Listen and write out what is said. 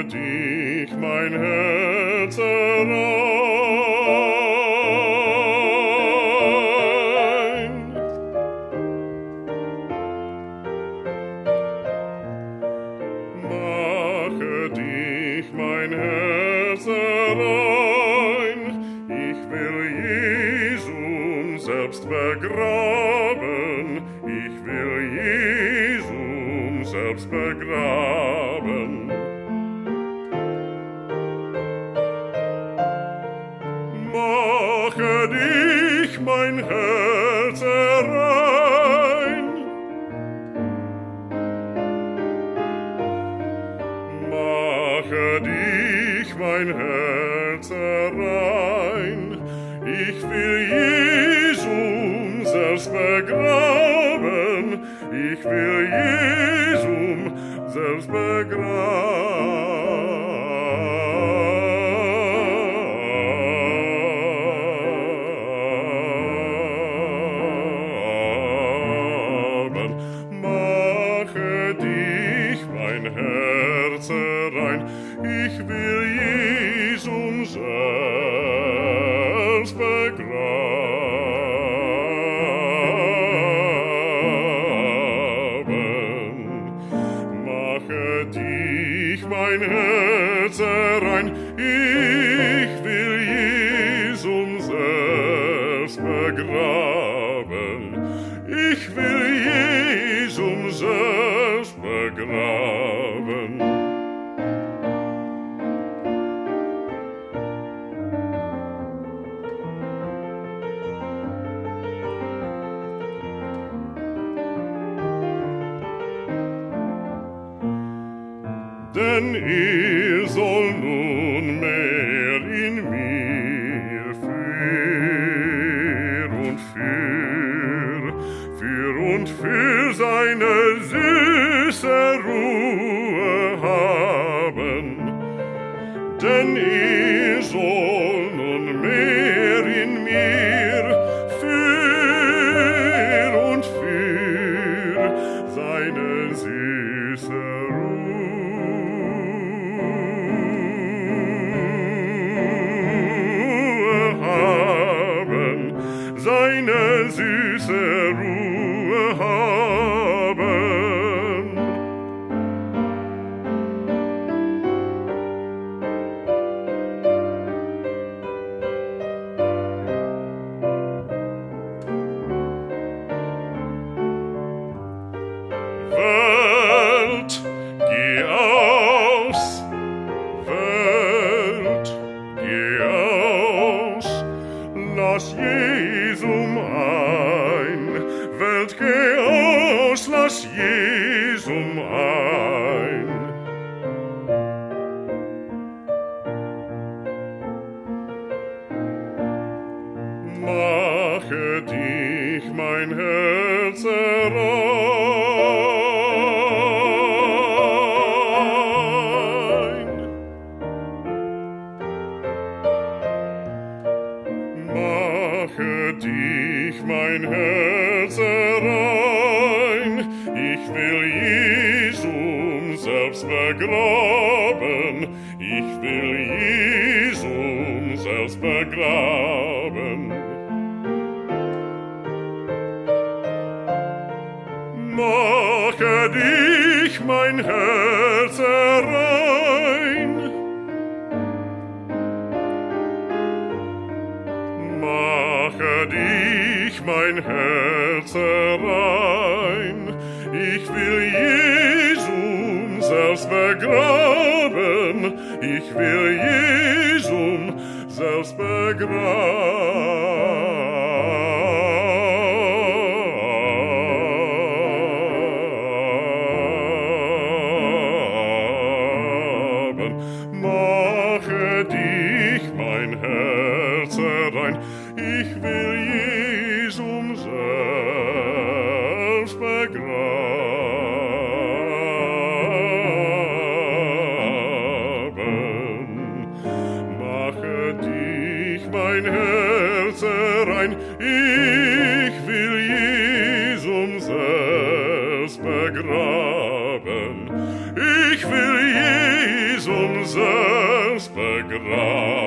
für dich mein Herz errein. Mache dich mein Herz errein, ich will Jesum selbst begraben, ich will Jesum selbst begraben. Mein Herz rein. Mache dich mein Herz rein. Ich will Jesum selbst begraben. Ich will Jesum Ich will Jesum selbst begraben. Mache dich mein Herz rein. Ich will Jesum selbst begraben. Ich will Jesum selbst begraben. Denn er soll nunmehr in mir für und für, für und für seine süße Ruhe haben. Denn er Mache dich mein Herz rein. Mache dich mein Herz rein. Ich will Jesum selbst begraben. Ich will Jesum selbst begraben. Mache dich mein Herz rein. Mache dich mein Herz rein. Ich will Jesum selbst begraben. Ich will Jesum selbst begraben. Mache dich mein Herz rein. Ich will Jesum selbst begraben. Mache dich mein Herz rein. Ich will Jesum selbst begraben. Ich will selbst begraben.